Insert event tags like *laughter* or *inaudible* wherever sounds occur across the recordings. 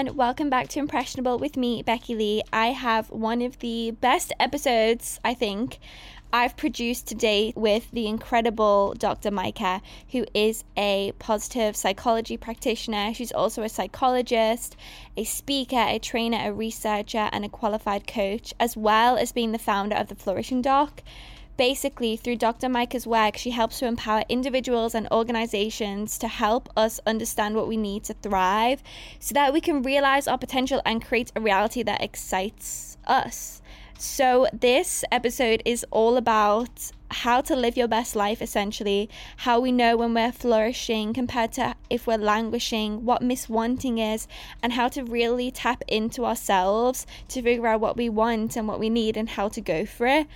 And welcome back to Impressionable with me, Becky Lee. I have one of the best episodes, I think, I've produced today with the incredible Dr. Maike, who is a positive psychology practitioner. She's also a psychologist, a speaker, a trainer, a researcher, and a qualified coach, as well as being the founder of the Flourishing Doc. Basically, through Dr. Maike's work, she helps to empower individuals and organizations to help us understand what we need to thrive so that we can realize our potential and create a reality that excites us. So, this episode is all about how to live your best life essentially, how we know when we're flourishing compared to if we're languishing, what miswanting is, and how to really tap into ourselves to figure out what we want and what we need and how to go for it.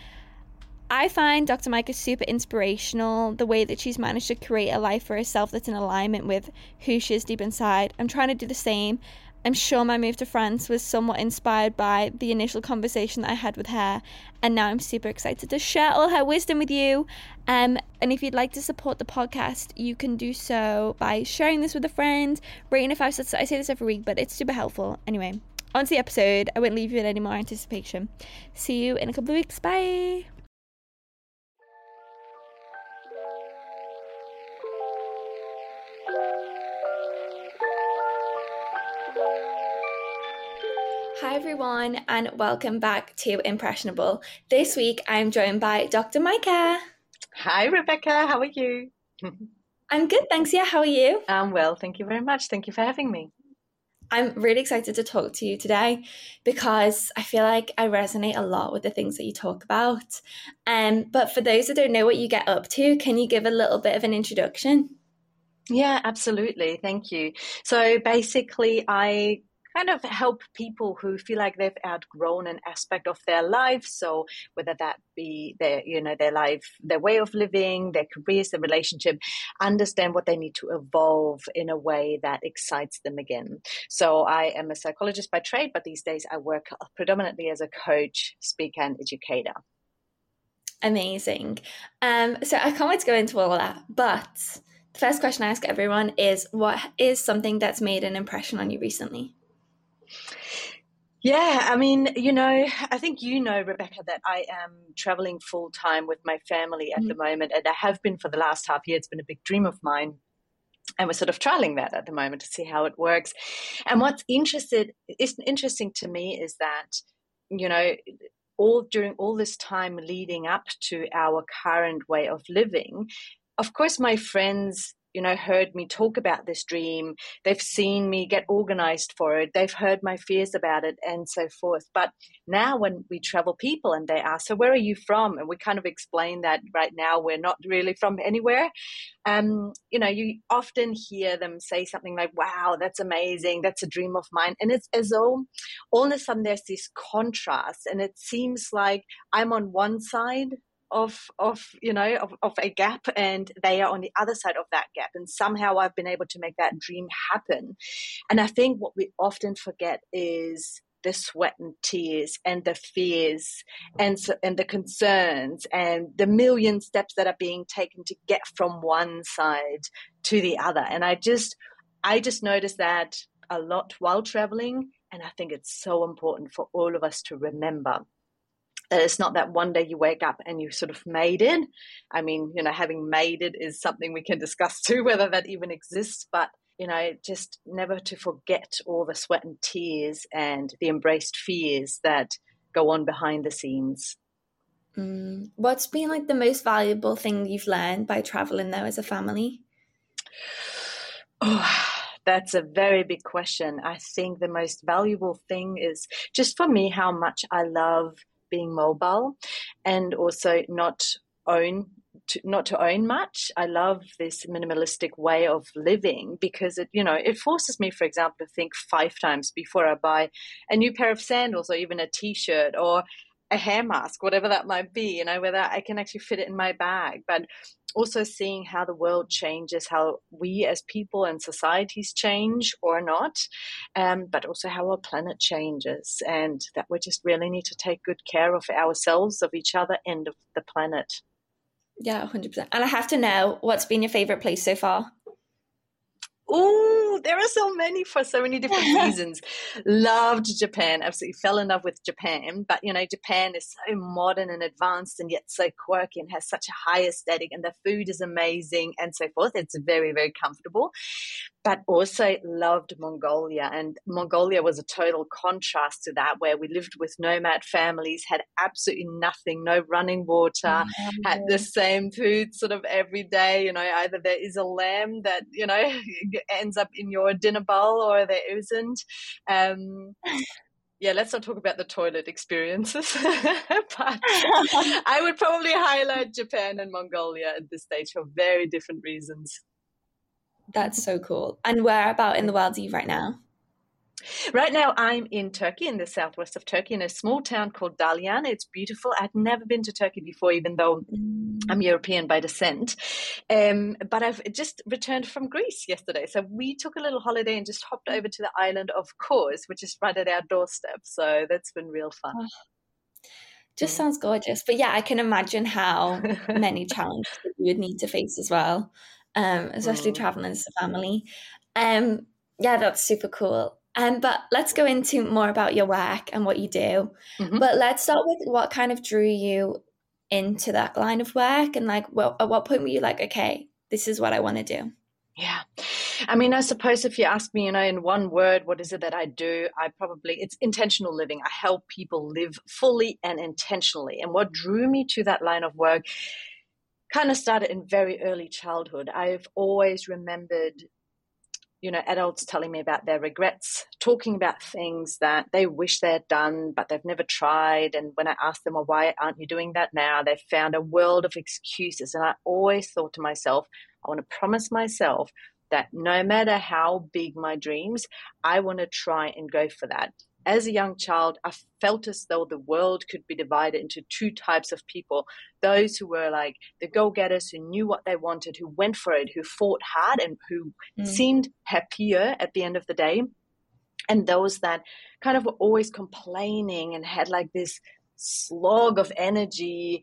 I find Dr. Maike super inspirational, the way that she's managed to create a life for herself that's in alignment with who she is deep inside. I'm trying to do the same. I'm sure my move to France was somewhat inspired by the initial conversation that I had with her, and now I'm super excited to share all her wisdom with you. Um, and if you'd like to support the podcast, you can do so by sharing this with a friend, rating a five stars. I say this every week, but it's super helpful. Anyway, on to the episode. I won't leave you with any more anticipation. See you in a couple of weeks. Bye. Everyone, and welcome back to Impressionable. This week I'm joined by Dr. Maike. Hi, Rebecca. How are you? I'm good, thanks. Yeah, how are you? I'm well. Thank you very much. Thank you for having me. I'm really excited to talk to you today because I feel like I resonate a lot with the things that you talk about. Um, but for those that don't know what you get up to, can you give a little bit of an introduction? Yeah, absolutely. Thank you. So basically, I kind of help people who feel like they've outgrown an aspect of their life. So whether that be their, you know, their life, their way of living, their careers, their relationship, understand what they need to evolve in a way that excites them again. So I am a psychologist by trade, but these days I work predominantly as a coach, speaker, and educator. Amazing. Um, so I can't wait to go into all that, but the first question I ask everyone is what is something that's made an impression on you recently? Yeah, I mean, you know, I think you know, Rebecca, that I am traveling full time with my family at mm-hmm. the moment, and I have been for the last half year. It's been a big dream of mine. And we're sort of trialing that at the moment to see how it works. And what's interested is interesting to me is that, you know, all during all this time leading up to our current way of living, of course, my friends you know, heard me talk about this dream. They've seen me get organized for it. They've heard my fears about it and so forth. But now when we travel people and they ask, so where are you from? And we kind of explain that right now we're not really from anywhere. Um, you know, you often hear them say something like, wow, that's amazing. That's a dream of mine. And it's as though all of a sudden there's this contrast and it seems like I'm on one side of of you know of, of a gap and they are on the other side of that gap. And somehow i've been able to make that dream happen. And i think what we often forget is the sweat and tears and the fears and so, and the concerns and the million steps that are being taken to get from one side to the other. And i just i just noticed that a lot while traveling. And i think it's so important for all of us to remember that it's not that one day you wake up and you sort of made it. I mean, you know, having made it is something we can *laughs* discuss too, whether that even exists, but you know, just never to forget all the sweat and tears and the embraced fears that go on behind the scenes. Mm. What's been like the most valuable thing you've learned by traveling there as a family? Oh, *sighs* that's a very big question. I think the most valuable thing is just for me how much I love being mobile and also not own to, not to own much. I love this minimalistic way of living because it, you know, it forces me, for example, to think five times before I buy a new pair of sandals or even a t-shirt or a hair mask, whatever that might be, you know, whether I can actually fit it in my bag. But also seeing how the world changes, how we as people and societies change or not, um, but also how our planet changes, and that we just really need to take good care of ourselves, of each other, and of the planet. Yeah, 100%. And I have to know what's been your favorite place so far? Oh, there are so many for so many different *laughs* reasons. Loved Japan, absolutely fell in love with Japan. But you know, Japan is so modern and advanced and yet so quirky and has such a high aesthetic and the food is amazing and so forth. It's very, very comfortable. But also loved Mongolia. And Mongolia was a total contrast to that, where we lived with nomad families, had absolutely nothing, no running water, mm-hmm. had the same food sort of every day. You know, either there is a lamb that, you know, *laughs* ends up in your dinner bowl or there isn't. Um, yeah, let's not talk about the toilet experiences. *laughs* but I would probably highlight Japan and Mongolia at this stage for very different reasons. That's so cool. And where about in the world are you right now? Right now, I'm in Turkey, in the southwest of Turkey, in a small town called Dalyan. It's beautiful. I'd never been to Turkey before, even though I'm mm. European by descent. Um, but I've just returned from Greece yesterday. So we took a little holiday and just hopped over to the island of Kos, which is right at our doorstep. So that's been real fun. Oh, just sounds gorgeous. But yeah, I can imagine how many *laughs* challenges you would need to face as well, um, especially mm. traveling as a family. Um, yeah, that's super cool. Um, but let's go into more about your work and what you do. Mm-hmm. But let's start with what kind of drew you into that line of work and like well, at what point were you like, okay, this is what I want to do? Yeah. I mean, I suppose if you ask me, you know, in one word, what is it that I do? I probably, it's intentional living. I help people live fully and intentionally. And what drew me to that line of work kind of started in very early childhood. I've always remembered you know, adults telling me about their regrets, talking about things that they wish they had done, but they've never tried. And when I asked them, well, why aren't you doing that now? They've found a world of excuses. And I always thought to myself, I want to promise myself that no matter how big my dreams, I want to try and go for that as a young child, I felt as though the world could be divided into two types of people those who were like the go getters, who knew what they wanted, who went for it, who fought hard, and who mm. seemed happier at the end of the day. And those that kind of were always complaining and had like this slog of energy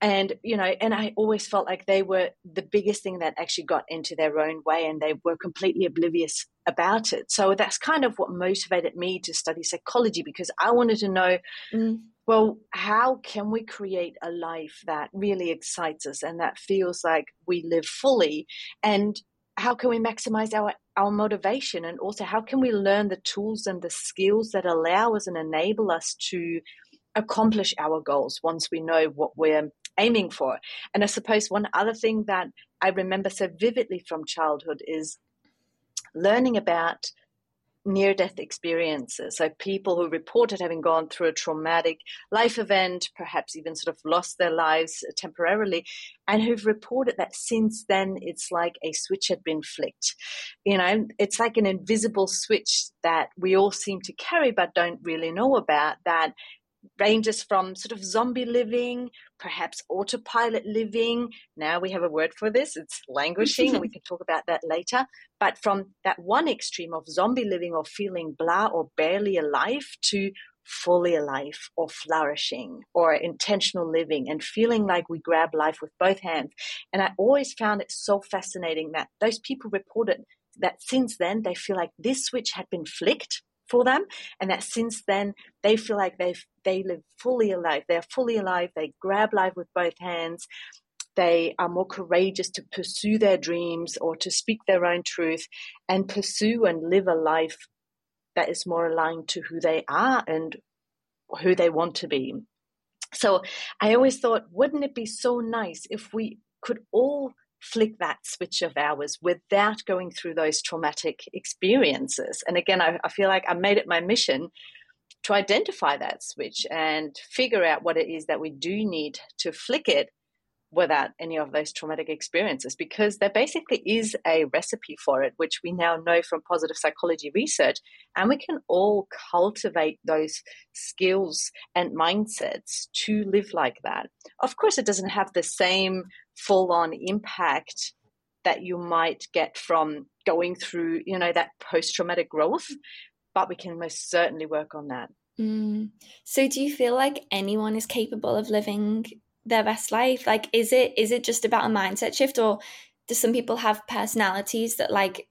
and you know and i always felt like they were the biggest thing that actually got into their own way and they were completely oblivious about it so that's kind of what motivated me to study psychology because i wanted to know mm. well how can we create a life that really excites us and that feels like we live fully and how can we maximize our our motivation and also how can we learn the tools and the skills that allow us and enable us to accomplish our goals once we know what we're aiming for. And I suppose one other thing that I remember so vividly from childhood is learning about near death experiences. So, people who reported having gone through a traumatic life event, perhaps even sort of lost their lives temporarily, and who've reported that since then it's like a switch had been flicked. You know, it's like an invisible switch that we all seem to carry but don't really know about that ranges from sort of zombie living, perhaps autopilot living. Now we have a word for this. It's languishing, we can *laughs* talk about that later. But from that one extreme of zombie living or feeling blah or barely alive to fully alive or flourishing or intentional living and feeling like we grab life with both hands. And I always found it so fascinating that those people reported that since then they feel like this switch had been flicked for them. And that since then they feel like they've they live fully alive. They're fully alive. They grab life with both hands. They are more courageous to pursue their dreams or to speak their own truth and pursue and live a life that is more aligned to who they are and who they want to be. So i always thought wouldn't it be so nice if we could all flick that switch of ours without going through those traumatic experiences. And again, I, I feel like I made it my mission to identify that switch and figure out what it is that we do need to flick it without any of those traumatic experiences because there basically is a recipe for it, which we now know from positive psychology research. And we can all cultivate those skills and mindsets to live like that. Of course, it doesn't have the same full on impact that you might get from going through, you know, that post traumatic growth. But we can most certainly work on that. Mm. So, do you feel like anyone is capable of living their best life? Like, is it is it just about a mindset shift, or do some people have personalities that like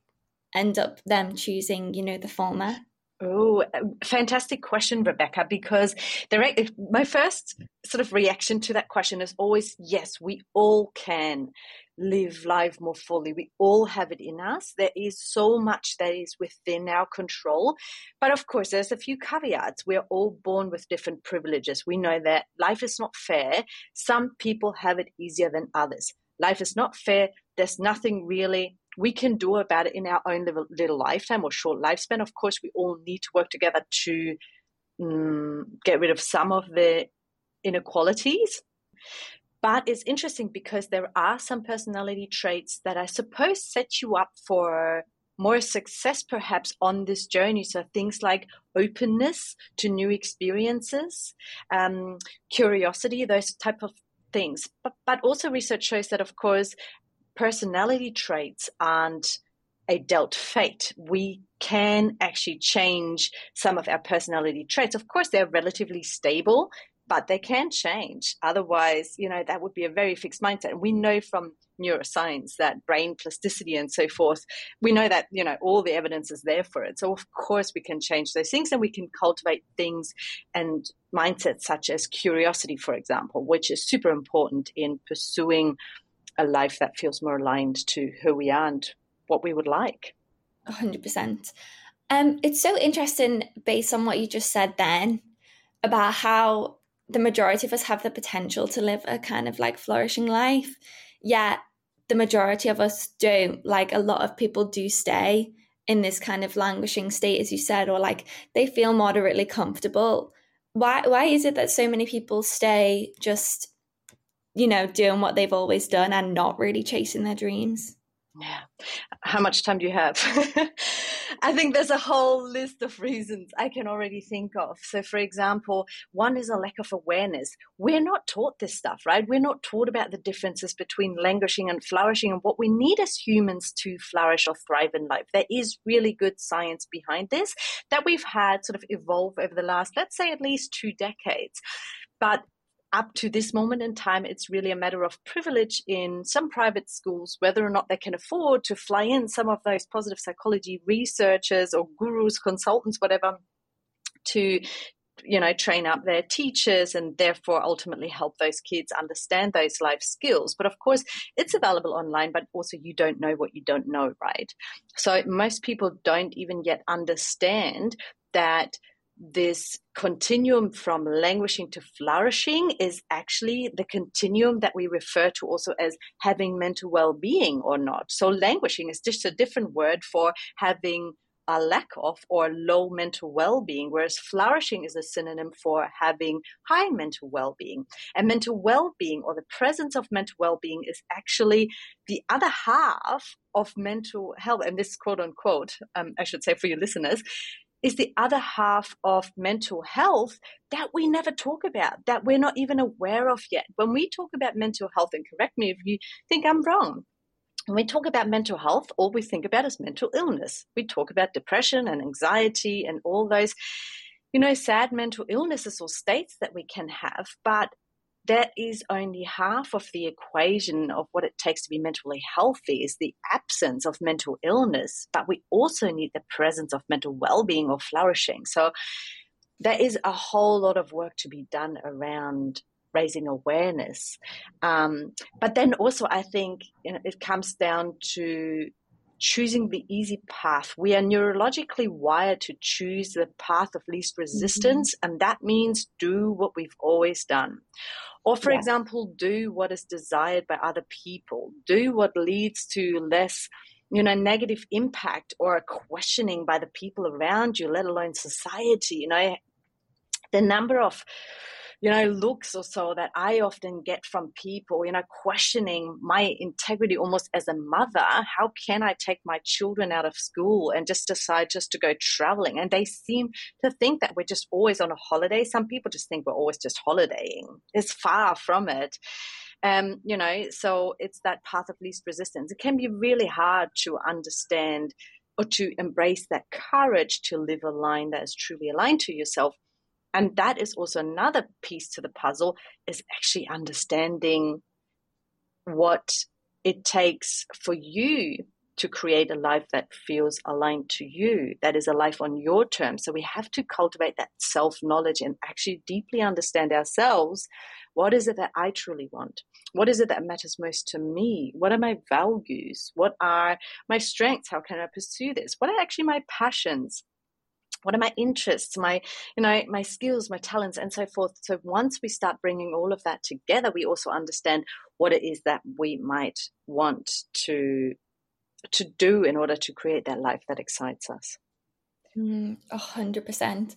end up them choosing, you know, the former? Oh, fantastic question, Rebecca, because the, my first sort of reaction to that question is always yes, we all can live life more fully. We all have it in us. There is so much that is within our control. But of course, there's a few caveats. We're all born with different privileges. We know that life is not fair. Some people have it easier than others. Life is not fair. There's nothing really we can do about it in our own little, little lifetime or short lifespan. Of course, we all need to work together to um, get rid of some of the inequalities. But it's interesting because there are some personality traits that I suppose set you up for more success perhaps on this journey. So things like openness to new experiences, um, curiosity, those type of things. But, but also research shows that, of course, personality traits aren't a dealt fate. We can actually change some of our personality traits. Of course, they're relatively stable, but they can change. Otherwise, you know, that would be a very fixed mindset. And we know from neuroscience that brain plasticity and so forth, we know that, you know, all the evidence is there for it. So, of course, we can change those things and we can cultivate things and mindsets such as curiosity, for example, which is super important in pursuing a life that feels more aligned to who we are and what we would like. 100%. Um, it's so interesting, based on what you just said then, about how the majority of us have the potential to live a kind of like flourishing life. Yet the majority of us don't. Like a lot of people do stay in this kind of languishing state, as you said, or like they feel moderately comfortable. Why why is it that so many people stay just you know, doing what they've always done and not really chasing their dreams. Yeah. How much time do you have? *laughs* I think there's a whole list of reasons I can already think of. So, for example, one is a lack of awareness. We're not taught this stuff, right? We're not taught about the differences between languishing and flourishing and what we need as humans to flourish or thrive in life. There is really good science behind this that we've had sort of evolve over the last, let's say, at least two decades. But up to this moment in time, it's really a matter of privilege in some private schools, whether or not they can afford to fly in some of those positive psychology researchers or gurus, consultants, whatever, to you know train up their teachers and therefore ultimately help those kids understand those life skills. But of course it's available online but also you don't know what you don't know right? So most people don't even yet understand that this continuum from languishing to flourishing is actually the continuum that we refer to also as having mental well-being or not. So languishing is just a different word for having a lack of or low mental well-being whereas flourishing is a synonym for having high mental well-being and mental well-being or the presence of mental well-being is actually the other half of mental health and this quote unquote um, i should say for your listeners is the other half of mental health that we never talk about, that we're not even aware of yet. When we talk about mental health, and correct me if you think I'm wrong, when we talk about mental health, all we think about is mental illness. We talk about depression and anxiety and all those, you know, sad mental illnesses or states that we can have. But that is only half of the equation of what it takes to be mentally healthy is the absence of mental illness but we also need the presence of mental well-being or flourishing so there is a whole lot of work to be done around raising awareness um, but then also i think you know, it comes down to choosing the easy path. We are neurologically wired to choose the path of least resistance, mm-hmm. and that means do what we've always done. Or, for yeah. example, do what is desired by other people, do what leads to less you know negative impact or a questioning by the people around you let alone society you know the number of you know, looks or so that I often get from people, you know, questioning my integrity almost as a mother. How can I take my children out of school and just decide just to go traveling? And they seem to think that we're just always on a holiday. Some people just think we're always just holidaying. It's far from it. Um, you know, so it's that path of least resistance. It can be really hard to understand or to embrace that courage to live a line that is truly aligned to yourself and that is also another piece to the puzzle is actually understanding what it takes for you to create a life that feels aligned to you, that is a life on your terms. So we have to cultivate that self knowledge and actually deeply understand ourselves. What is it that I truly want? What is it that matters most to me? What are my values? What are my strengths? How can I pursue this? What are actually my passions? What are my interests my you know my skills my talents and so forth. So once we start bringing all of that together we also understand what it is that we might want to to do in order to create that life that excites us. Mm, a hundred percent.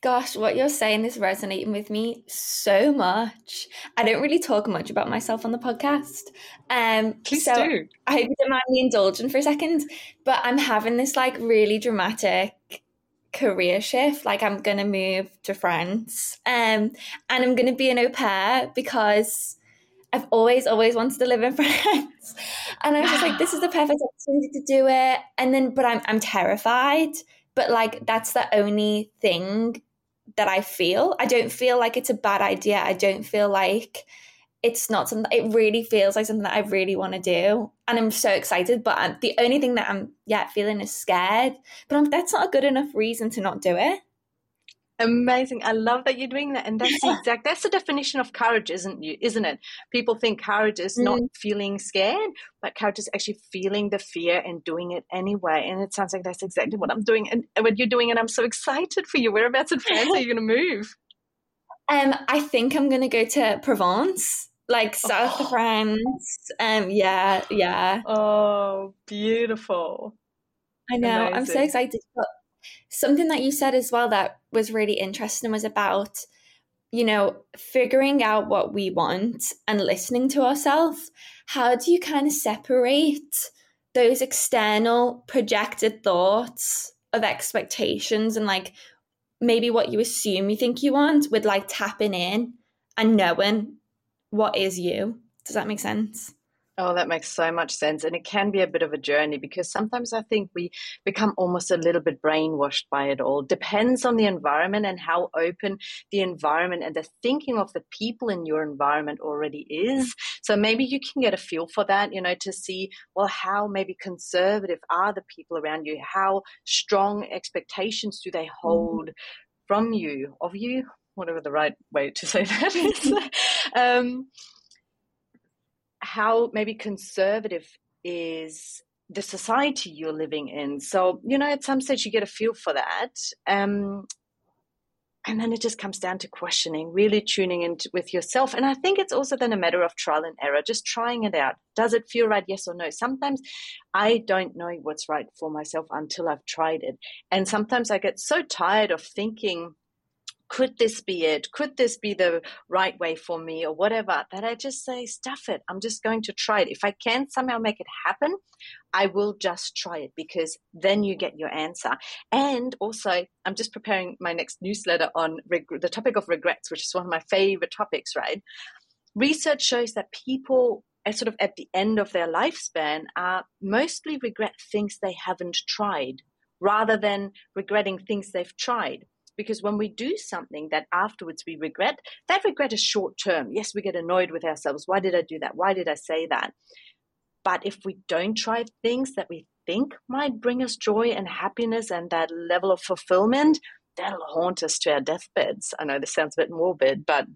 Gosh what you're saying is resonating with me so much. I don't really talk much about myself on the podcast. Um Please so do. i hope you don't mind me indulging for a second but i'm having this like really dramatic career shift. Like I'm gonna move to France, um, and I'm gonna be an au pair because I've always, always wanted to live in *laughs* France. And I was just like, this is the perfect opportunity to do it. And then, but I'm, I'm terrified. But like, that's the only thing that I feel. I don't feel like it's a bad idea. I don't feel like it's not something it really feels like something that I really want to do and I'm so excited but I'm, the only thing that I'm yeah feeling is scared but I'm, that's not a good enough reason to not do it. Amazing I love that you're doing that and that's the *laughs* exact that's the definition of courage isn't you isn't it? People think courage is mm. not feeling scared but courage is actually feeling the fear and doing it anyway and it sounds like that's exactly what I'm doing and what you're doing and I'm so excited for you. Whereabouts in France are you going to move? *laughs* Um, I think I'm gonna go to Provence, like south oh. of France. Um, yeah, yeah. Oh, beautiful! I know. Amazing. I'm so excited. But something that you said as well that was really interesting was about, you know, figuring out what we want and listening to ourselves. How do you kind of separate those external projected thoughts of expectations and like maybe what you assume you think you want with like tapping in and knowing what is you. Does that make sense? Oh, that makes so much sense. And it can be a bit of a journey because sometimes I think we become almost a little bit brainwashed by it all. Depends on the environment and how open the environment and the thinking of the people in your environment already is. So maybe you can get a feel for that, you know, to see, well, how maybe conservative are the people around you? How strong expectations do they mm-hmm. hold mm-hmm. from you, of you? Whatever the right way to say *laughs* that is. um, how maybe conservative is the society you're living in. So, you know, at some stage you get a feel for that. Um, and then it just comes down to questioning, really tuning in with yourself. And I think it's also then a matter of trial and error, just trying it out. Does it feel right? Yes or no? Sometimes I don't know what's right for myself until I've tried it. And sometimes I get so tired of thinking, could this be it? Could this be the right way for me or whatever? That I just say, stuff it. I'm just going to try it. If I can somehow make it happen, I will just try it because then you get your answer. And also, I'm just preparing my next newsletter on reg- the topic of regrets, which is one of my favorite topics, right? Research shows that people sort of at the end of their lifespan are mostly regret things they haven't tried rather than regretting things they've tried. Because when we do something that afterwards we regret, that regret is short term. Yes, we get annoyed with ourselves. Why did I do that? Why did I say that? But if we don't try things that we think might bring us joy and happiness and that level of fulfillment, that'll haunt us to our deathbeds. I know this sounds a bit morbid, but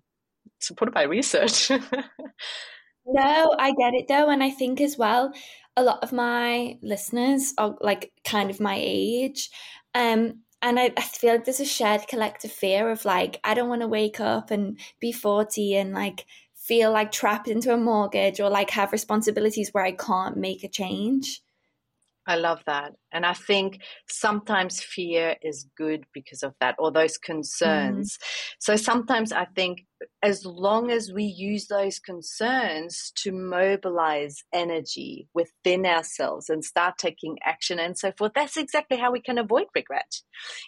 supported by research. *laughs* no, I get it though. And I think as well, a lot of my listeners are like kind of my age. Um, and I, I feel like there's a shared collective fear of like i don't want to wake up and be 40 and like feel like trapped into a mortgage or like have responsibilities where i can't make a change I love that. And I think sometimes fear is good because of that, or those mm-hmm. concerns. Mm. So sometimes I think as long as we use those concerns to mobilize energy within ourselves and start taking action and so forth, that's exactly how we can avoid regret.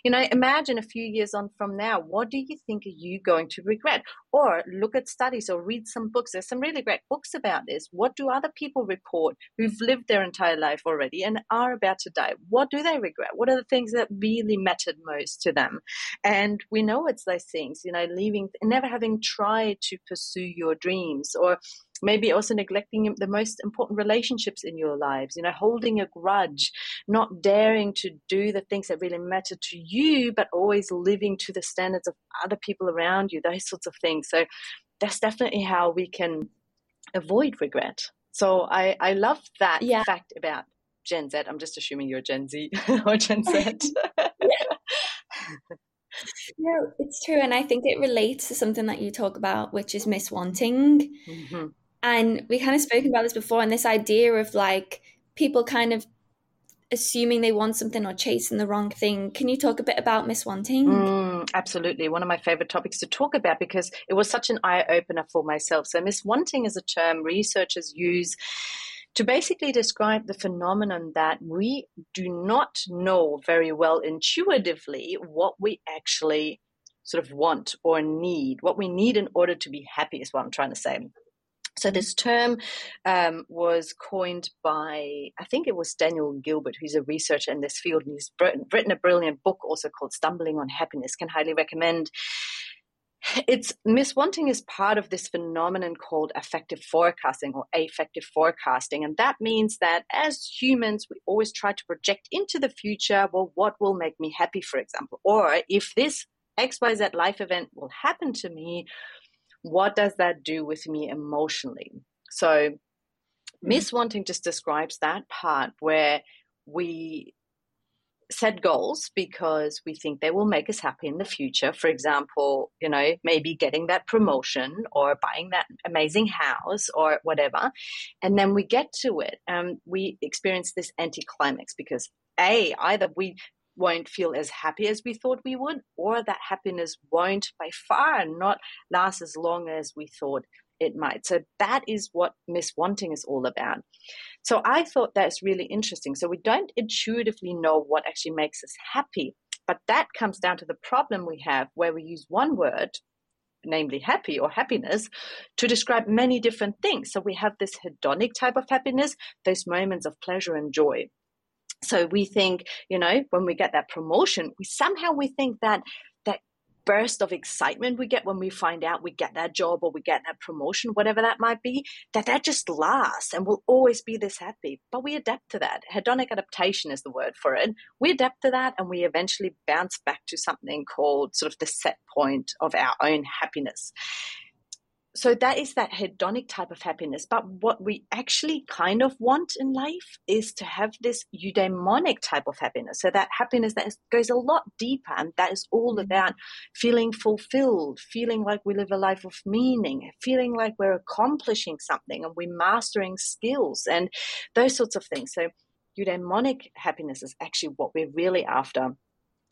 You know, imagine a few years on from now, what do you think are you going to regret? Or look at studies or read some books. There's some really great books about this. What do other people report who've lived their entire life already and are about to die? What do they regret? What are the things that really mattered most to them? And we know it's those things, you know, leaving, never having tried to pursue your dreams or maybe also neglecting the most important relationships in your lives, you know, holding a grudge, not daring to do the things that really matter to you, but always living to the standards of other people around you, those sorts of things. So that's definitely how we can avoid regret. So I, I love that yeah. fact about Gen Z. I'm just assuming you're Gen Z *laughs* or Gen Z. *laughs* no, it's true. And I think it relates to something that you talk about, which is miswanting. Mm-hmm. And we kind of spoken about this before, and this idea of like people kind of assuming they want something or chasing the wrong thing. Can you talk a bit about miswanting? Mm, absolutely. One of my favorite topics to talk about because it was such an eye opener for myself. So, miswanting is a term researchers use to basically describe the phenomenon that we do not know very well intuitively what we actually sort of want or need, what we need in order to be happy, is what I'm trying to say. So this term um, was coined by, I think it was Daniel Gilbert, who's a researcher in this field, and he's written a brilliant book also called "Stumbling on Happiness." Can highly recommend. It's miswanting is part of this phenomenon called affective forecasting or affective forecasting. And that means that as humans, we always try to project into the future, well, what will make me happy, for example? Or if this XYZ life event will happen to me, what does that do with me emotionally? So, hmm. miswanting just describes that part where we set goals because we think they will make us happy in the future. For example, you know, maybe getting that promotion or buying that amazing house or whatever. And then we get to it and we experience this anticlimax because A, either we won't feel as happy as we thought we would, or that happiness won't by far not last as long as we thought it might. So that is what miswanting is all about. So I thought that's really interesting. So we don't intuitively know what actually makes us happy, but that comes down to the problem we have where we use one word namely happy or happiness, to describe many different things. So we have this hedonic type of happiness, those moments of pleasure and joy. So we think, you know, when we get that promotion, we somehow we think that burst of excitement we get when we find out we get that job or we get that promotion, whatever that might be, that that just lasts and we'll always be this happy. But we adapt to that. Hedonic adaptation is the word for it. We adapt to that and we eventually bounce back to something called sort of the set point of our own happiness so that is that hedonic type of happiness. But what we actually kind of want in life is to have this eudaimonic type of happiness. So that happiness that is, goes a lot deeper and that is all mm-hmm. about feeling fulfilled, feeling like we live a life of meaning, feeling like we're accomplishing something and we're mastering skills and those sorts of things. So eudaimonic happiness is actually what we're really after.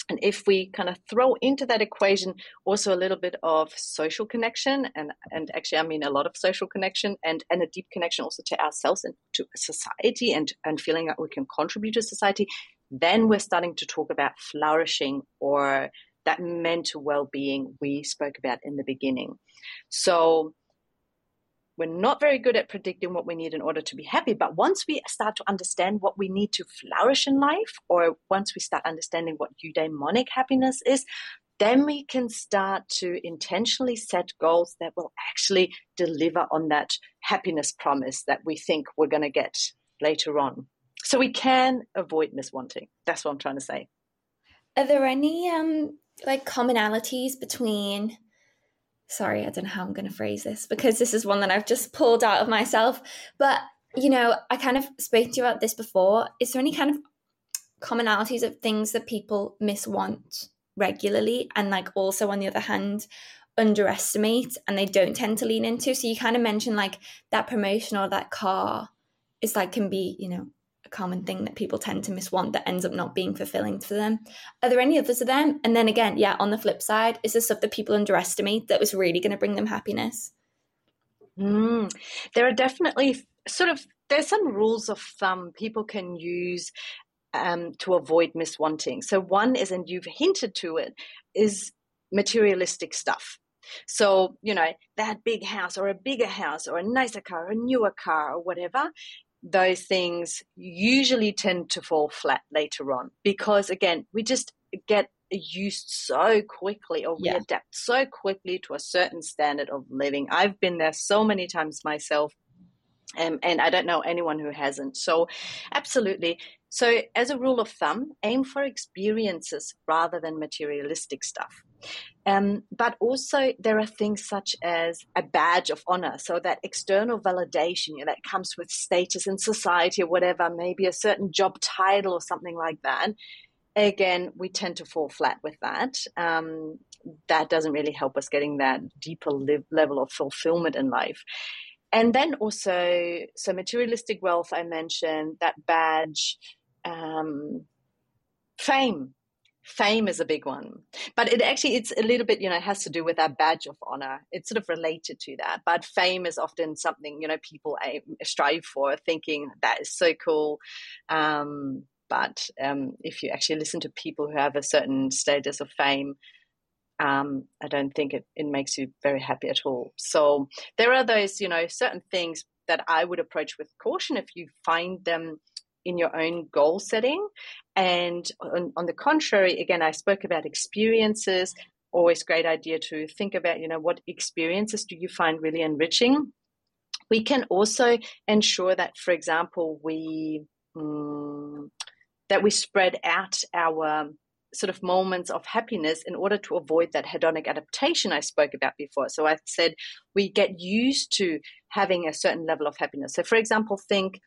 And if we kind of throw into that equation also a little bit of social connection, and, and actually, I mean a lot of social connection and, and a deep connection also to ourselves and to society and, and feeling that we can contribute to society, then we're starting to talk about flourishing or that mental well being we spoke about in the beginning. So, we're not very good at predicting what we need in order to be happy. But once we start to understand what we need to flourish in life, or once we start understanding what eudaimonic happiness is, then we can start to intentionally set goals that will actually deliver on that happiness promise that we think we're going to get later on. So we can avoid miswanting. That's what I'm trying to say. Are there any um like commonalities between sorry, I don't know how I'm going to phrase this because this is one that I've just pulled out of myself. But, you know, I kind of spoke to you about this before. Is there any kind of commonalities of things that people miswant regularly and, like, also on the other hand, underestimate and they don't tend to lean into? So you kind of mentioned like that promotion or that car is like, can be, you know, common thing that people tend to miswant that ends up not being fulfilling for them. Are there any others of them? And then again, yeah, on the flip side, is there stuff that people underestimate that was really going to bring them happiness? Mm, there are definitely sort of there's some rules of thumb people can use um, to avoid miswanting. So one is, and you've hinted to it, is materialistic stuff. So, you know, that big house or a bigger house or a nicer car, or a newer car or whatever, those things usually tend to fall flat later on because again we just get used so quickly or we yeah. adapt so quickly to a certain standard of living. I've been there so many times myself. Um, and I don't know anyone who hasn't. So, absolutely. So, as a rule of thumb, aim for experiences rather than materialistic stuff. Um, but also, there are things such as a badge of honor. So, that external validation you know, that comes with status in society or whatever, maybe a certain job title or something like that. Again, we tend to fall flat with that. Um, that doesn't really help us getting that deeper level of fulfillment in life. And then also, so materialistic wealth, I mentioned, that badge, um, fame. Fame is a big one. But it actually it's a little bit you know has to do with our badge of honor. It's sort of related to that. But fame is often something you know people aim, strive for thinking that is so cool. Um, but um, if you actually listen to people who have a certain status of fame um, i don't think it, it makes you very happy at all. So there are those you know certain things that i would approach with caution if you find them in your own goal setting. And on, on, the contrary, again, I spoke about experiences. Always great idea to think about, you know, what experiences do you find really enriching? We can also ensure that, for example, we um, that we spread out our sort of moments of happiness in order to avoid that hedonic adaptation I spoke about before. So I said we get used to having a certain level of happiness. So, for example, think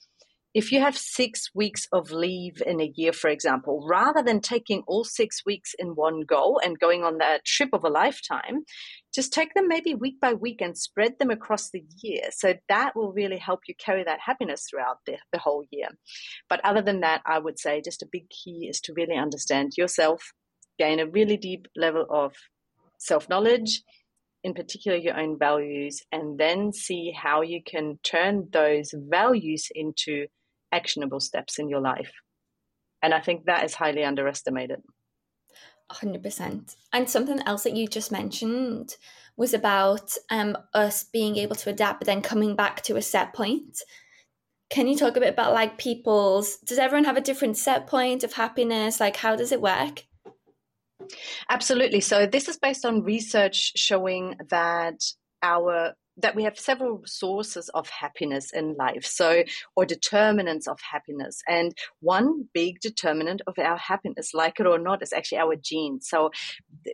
if you have six weeks of leave in a year, for example, rather than taking all six weeks in one go and going on that trip of a lifetime, just take them maybe week by week and spread them across the year. So that will really help you carry that happiness throughout the, the whole year. But other than that, I would say just a big key is to really understand yourself, gain a really deep level of self knowledge in particular your own values, and then see how you can turn those values into actionable steps in your life. And I think that is highly underestimated. 100%. And something else that you just mentioned was about um, us being able to adapt, but then coming back to a set point. Can you talk a bit about like people's, does everyone have a different set point of happiness? Like, how does it work? Absolutely. So, this is based on research showing that our that we have several sources of happiness in life so or determinants of happiness. And one big determinant of our happiness like it or not is actually our genes. So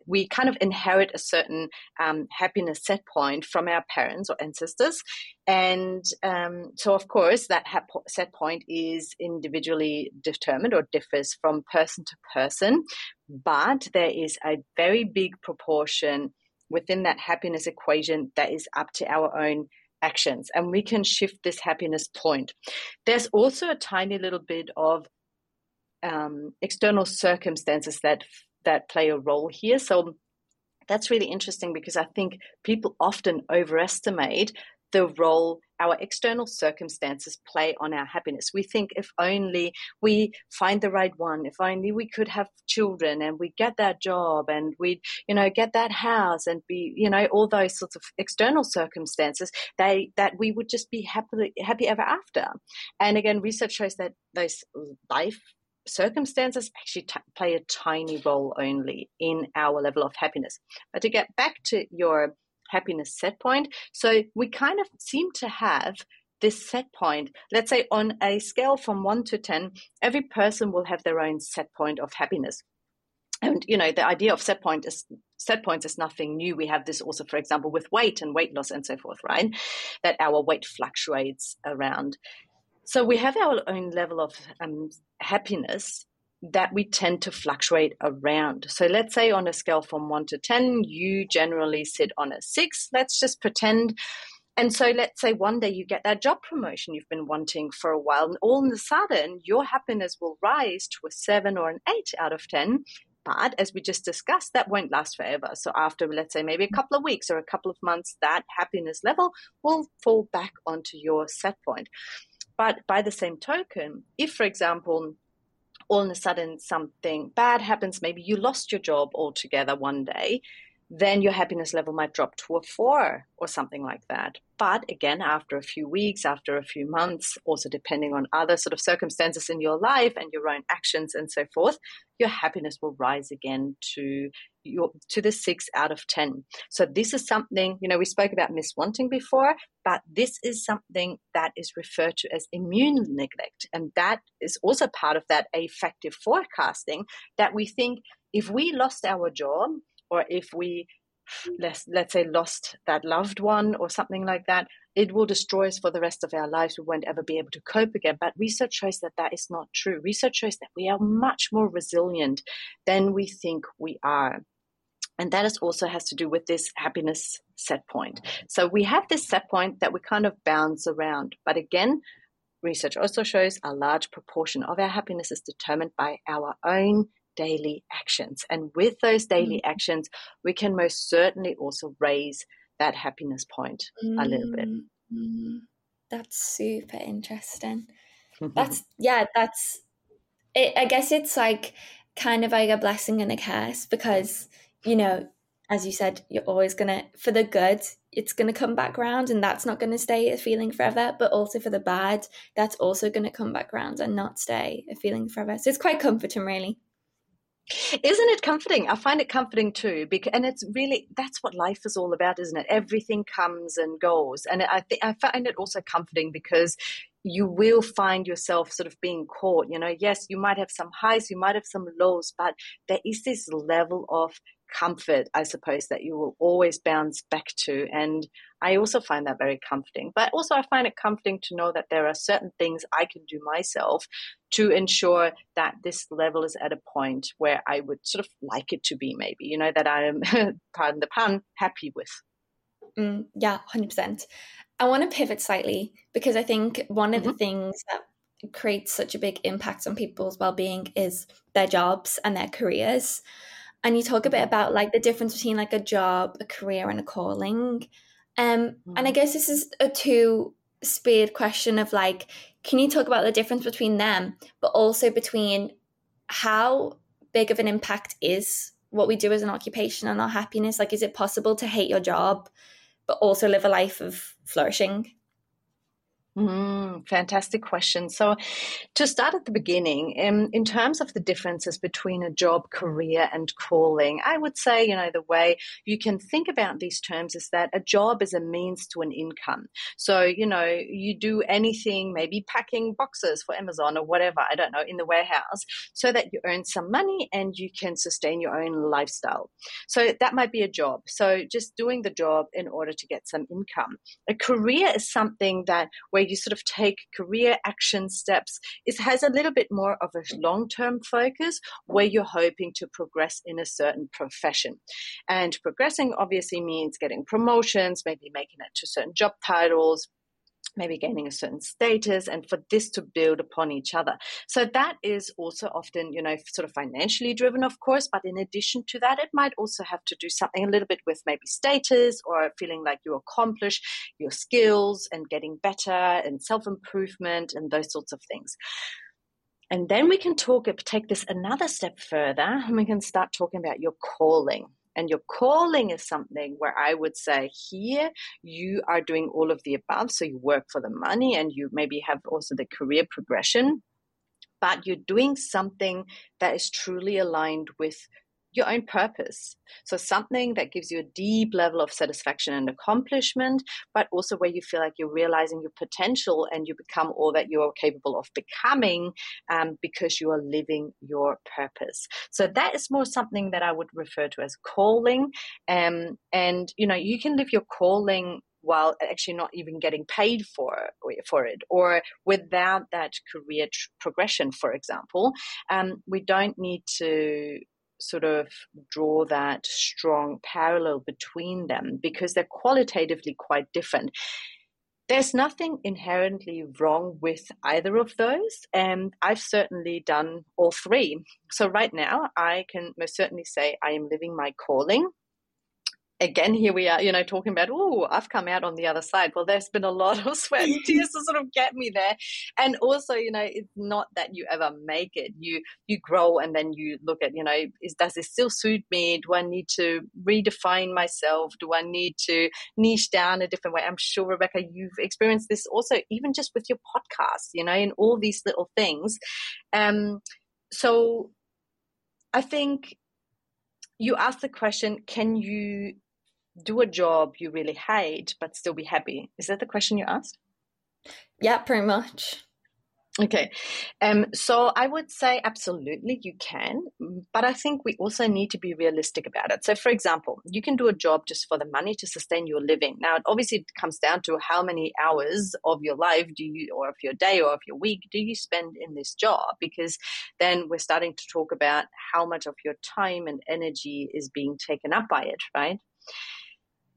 we kind of inherit a certain um, happiness set point from our parents or ancestors. And um, so of course that set point is individually determined or differs from person to person. But there is a very big proportion within that happiness equation that is up to our own actions and we can shift this happiness point. There's also a tiny little bit of um, external circumstances that that play a role here. So that's really interesting because i think people often overestimate the role our external circumstances play on our happiness. We think if only we find the right one, if only we could have children and we get that job and we, you know, get that house and be, you know, all those sorts of external circumstances, they that we would just be happy happy ever after. And again, research shows that those life circumstances actually t- play a tiny role only in our level of happiness. But to get back to your happiness set point. So we kind of seem to have this set point. Let's say on a scale from one to 10, every person will have their own set point of happiness. And you know, the idea of set point is set points is nothing new. We have this also, for example, with weight and weight loss and so forth, right? That our weight fluctuates around. So we have our own level of um, happiness that we tend to fluctuate around. So let's say on a scale from one to 10, you generally sit on a six. Let's just pretend. And so let's say one day you get that job promotion you've been wanting for a while, and all of a sudden your happiness will rise to a seven or an eight out of 10. But as we just discussed, that won't last forever. So after, let's say, maybe a couple of weeks or a couple of months, that happiness level will fall back onto your set point. But by the same token, if, for example, all of a sudden something bad happens, maybe you lost your job altogether one day, then your happiness level might drop to a four or something like that. But again, after a few weeks, after a few months, also depending on other sort of circumstances in your life and your own actions and so forth, your happiness will rise again to your to the six out of ten. So this is something, you know, we spoke about miswanting before, but this is something that is referred to as immune neglect. And that is also part of that affective forecasting that we think if we lost our job or if we let's let's say lost that loved one or something like that it will destroy us for the rest of our lives. We won't ever be able to cope again. But research shows that that is not true. Research shows that we are much more resilient than we think we are. And that is also has to do with this happiness set point. So we have this set point that we kind of bounce around. But again research also shows a large proportion of our happiness is determined by our own daily actions. And with those daily mm. actions, we can most certainly also raise that happiness point mm. a little bit. Mm. That's super interesting. that's, *laughs* yeah, that's, it, I guess it's like kind of like a blessing and a curse because, you know, as you said, you're always going to, for the good, it's going to come back around and that's not going to stay a feeling forever. But also for the bad, that's also going to come back around and not stay a feeling forever. So it's quite comforting, really. Isn't it comforting? I find it comforting too, because and it's really that's what life is all about, isn't it? Everything comes and goes, and I think I find it also comforting because you will find yourself sort of being caught. You know, yes, you might have some highs, you might have some lows, but there is this level of comfort, I suppose, that you will always bounce back to. And I also find that very comforting. But also, I find it comforting to know that there are certain things I can do myself to ensure that this level is at a point where I would sort of like it to be, maybe, you know, that I am, *laughs* pardon the pun, happy with. Mm, yeah, 100%. I want to pivot slightly because I think one of mm-hmm. the things that creates such a big impact on people's well-being is their jobs and their careers and you talk a bit mm-hmm. about like the difference between like a job a career and a calling um and i mm-hmm. guess this is a two speed question of like can you talk about the difference between them but also between how big of an impact is what we do as an occupation on our happiness like is it possible to hate your job but also live a life of flourishing Mm, fantastic question. So, to start at the beginning, in, in terms of the differences between a job, career, and calling, I would say, you know, the way you can think about these terms is that a job is a means to an income. So, you know, you do anything, maybe packing boxes for Amazon or whatever, I don't know, in the warehouse, so that you earn some money and you can sustain your own lifestyle. So, that might be a job. So, just doing the job in order to get some income. A career is something that where where you sort of take career action steps. It has a little bit more of a long term focus where you're hoping to progress in a certain profession. And progressing obviously means getting promotions, maybe making it to certain job titles, maybe gaining a certain status and for this to build upon each other. So that is also often you know sort of financially driven of course but in addition to that it might also have to do something a little bit with maybe status or feeling like you accomplish your skills and getting better and self improvement and those sorts of things. And then we can talk take this another step further and we can start talking about your calling and your calling is something where I would say here you are doing all of the above. So you work for the money and you maybe have also the career progression, but you're doing something that is truly aligned with your own purpose. So, something that gives you a deep level of satisfaction and accomplishment, but also where you feel like you're realizing your potential and you become all that you are capable of becoming um, because you are living your purpose. So, that is more something that I would refer to as calling. Um, and, you know, you can live your calling while actually not even getting paid for for it or without that career tr- progression for example um, we don't need to sort of draw that strong parallel between them because they're qualitatively quite different. There's nothing inherently wrong with either of those, and I've certainly done all three. So, right now, I can most certainly say I am living my calling again, here we are, you know, talking about, oh, I've come out on the other side. Well, there's been a lot of *laughs* sweat and *laughs* tears to sort of get me there. And also, you know, it's not that you ever make it. You you grow and then you look at, you know, is does this still suit me? Do I need to redefine myself? Do I need to niche down a different way? I'm sure, Rebecca, you've experienced this also, even just with your podcast, you know, and all these little things. Um, so I think you ask the question, can you do a job you really hate but still be happy? Is that the question you asked? Yeah, pretty much. Okay. Um, so I would say absolutely you can, but I think we also need to be realistic about it. So, for example, you can do a job just for the money to sustain your living. Now, it obviously comes down to how many hours of your life do you, or of your day or of your week, do you spend in this job? Because then we're starting to talk about how much of your time and energy is being taken up by it, right?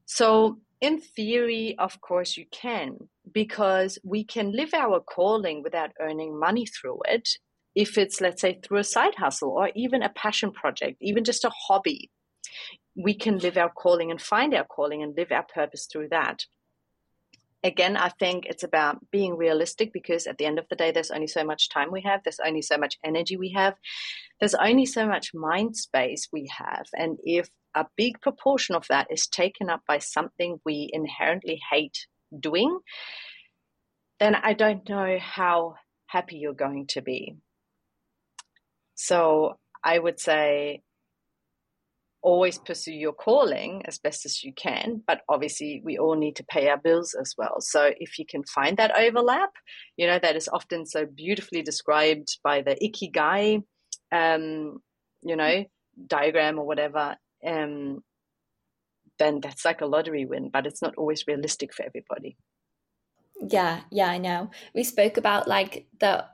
So, in theory, of course, you can, because we can live our calling without earning money through it. If it's, let's say, through a side hustle or even a passion project, even just a hobby, we can live our calling and find our calling and live our purpose through that. Again, I think it's about being realistic because at the end of the day, there's only so much time we have, there's only so much energy we have, there's only so much mind space we have. And if a big proportion of that is taken up by something we inherently hate doing, then I don't know how happy you're going to be. So I would say always pursue your calling as best as you can, but obviously we all need to pay our bills as well. So if you can find that overlap, you know, that is often so beautifully described by the ikigai, um, you know, diagram or whatever, um, then that's like a lottery win, but it's not always realistic for everybody. Yeah, yeah, I know. We spoke about like the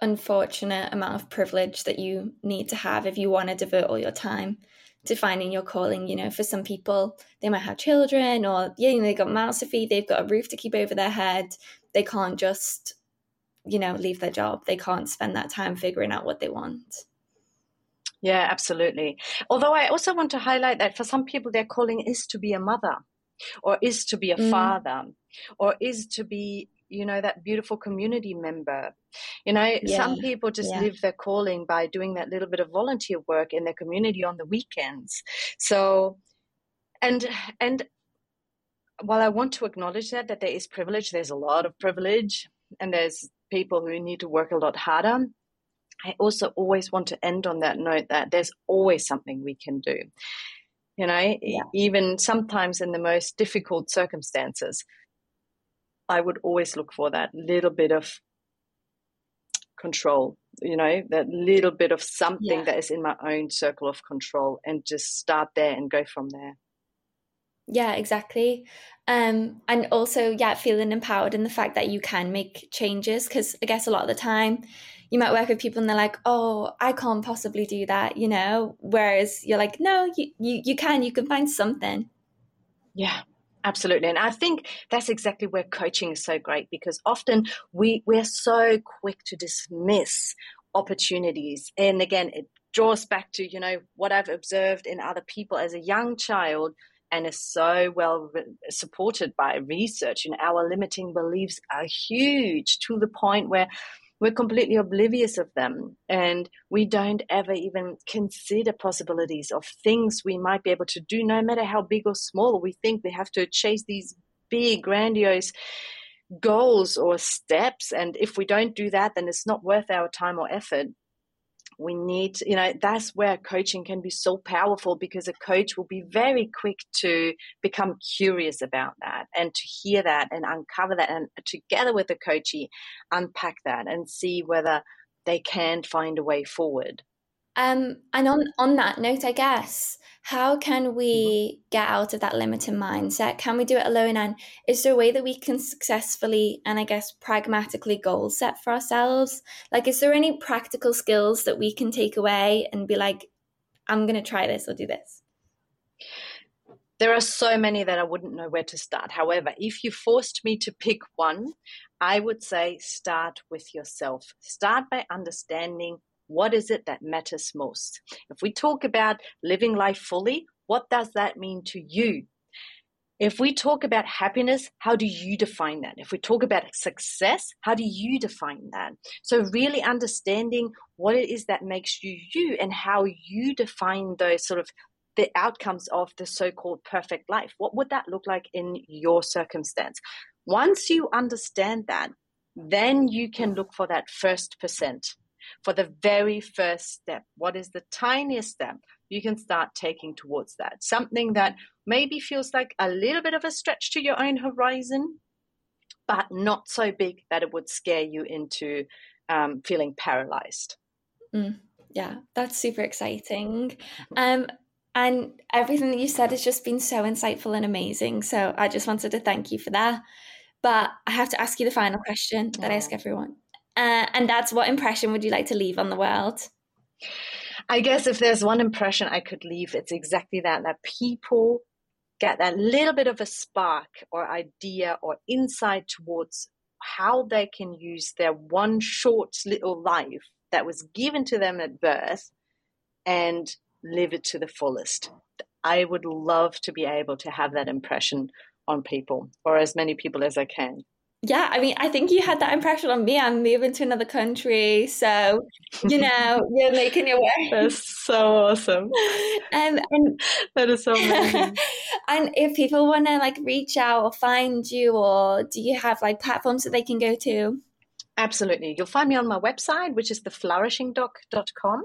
unfortunate amount of privilege that you need to have if you want to devote all your time to finding your calling. You know, for some people, they might have children or, yeah, you know, they've got mouths to feed, they've got a roof to keep over their head. They can't just, you know, leave their job. They can't spend that time figuring out what they want. Yeah, absolutely. Although I also want to highlight that for some people, their calling is to be a mother or is to be a mm. father or is to be you know that beautiful community member you know yeah. some people just yeah. live their calling by doing that little bit of volunteer work in their community on the weekends so and and while i want to acknowledge that that there is privilege there's a lot of privilege and there's people who need to work a lot harder I also always want to end on that note that there's always something we can do. You know, yeah. even sometimes in the most difficult circumstances, I would always look for that little bit of control, you know, that little bit of something yeah. that is in my own circle of control and just start there and go from there. Yeah, exactly. Um, and also, yeah, feeling empowered in the fact that you can make changes. Because I guess a lot of the time, you might work with people and they're like, oh, I can't possibly do that, you know? Whereas you're like, no, you, you, you can, you can find something. Yeah, absolutely and i think that's exactly where coaching is so great because often we we're so quick to dismiss opportunities and again it draws back to you know what i've observed in other people as a young child and is so well re- supported by research and our limiting beliefs are huge to the point where we're completely oblivious of them and we don't ever even consider possibilities of things we might be able to do no matter how big or small. We think we have to chase these big grandiose goals or steps and if we don't do that then it's not worth our time or effort we need you know that's where coaching can be so powerful because a coach will be very quick to become curious about that and to hear that and uncover that and together with the coachee unpack that and see whether they can find a way forward um, and on on that note, I guess, how can we get out of that limiting mindset? Can we do it alone? And is there a way that we can successfully and I guess pragmatically goal set for ourselves? Like, is there any practical skills that we can take away and be like, I'm going to try this or do this? There are so many that I wouldn't know where to start. However, if you forced me to pick one, I would say start with yourself. Start by understanding what is it that matters most? If we talk about living life fully, what does that mean to you? If we talk about happiness, how do you define that? If we talk about success, how do you define that? So, really understanding what it is that makes you you and how you define those sort of the outcomes of the so called perfect life. What would that look like in your circumstance? Once you understand that, then you can look for that first percent, for the very first step. What is the tiniest step you can start taking towards that? Something that maybe feels like a little bit of a stretch to your own horizon, but not so big that it would scare you into um, feeling paralyzed. Mm, yeah, that's super exciting. Um, and everything that you said has just been so insightful and amazing. So I just wanted to thank you for that. But I have to ask you the final question that I ask everyone. Uh, and that's what impression would you like to leave on the world? I guess if there's one impression I could leave, it's exactly that that people get that little bit of a spark or idea or insight towards how they can use their one short little life that was given to them at birth and live it to the fullest. I would love to be able to have that impression on people or as many people as I can yeah, I mean, I think you had that impression on me. I'm moving to another country, so you *laughs* know you're making your way. That's so awesome. Um, *laughs* and *laughs* that is so amazing. and if people want to like reach out or find you, or do you have like platforms that they can go to? Absolutely. You'll find me on my website, which is theflourishingdoc.com,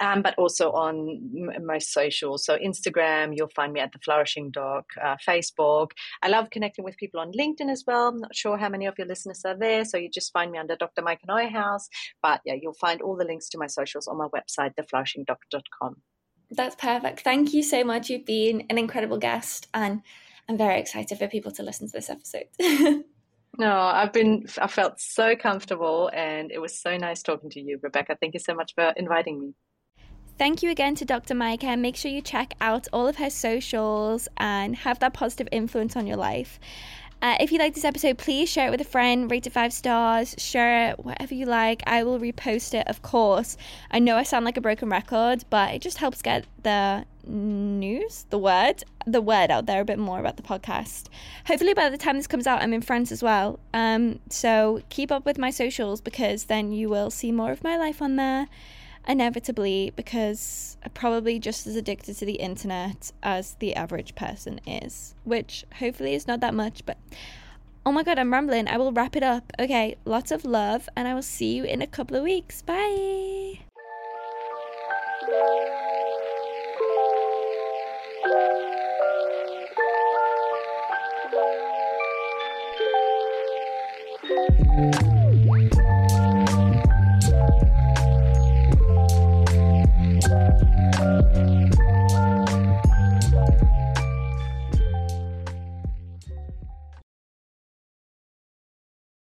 um, but also on m- most socials. So, Instagram, you'll find me at the Flourishing Doc, uh, Facebook. I love connecting with people on LinkedIn as well. I'm not sure how many of your listeners are there. So, you just find me under Dr. Maike Neuhaus. But yeah, you'll find all the links to my socials on my website, theflourishingdoc.com. That's perfect. Thank you so much. You've been an incredible guest, and I'm very excited for people to listen to this episode. *laughs* No, I've been, I felt so comfortable and it was so nice talking to you, Rebecca. Thank you so much for inviting me. Thank you again to Dr. Maike. Make sure you check out all of her socials and have that positive influence on your life. Uh, if you like this episode, please share it with a friend, rate it five stars, share it whatever you like. I will repost it, of course. I know I sound like a broken record, but it just helps get the news, the word, the word out there a bit more about the podcast. Hopefully, by the time this comes out, I'm in France as well. Um, so keep up with my socials because then you will see more of my life on there inevitably because I'm probably just as addicted to the internet as the average person is, which hopefully is not that much, but oh my god, I'm rambling. I will wrap it up. Okay, lots of love, and I will see you in a couple of weeks. Bye.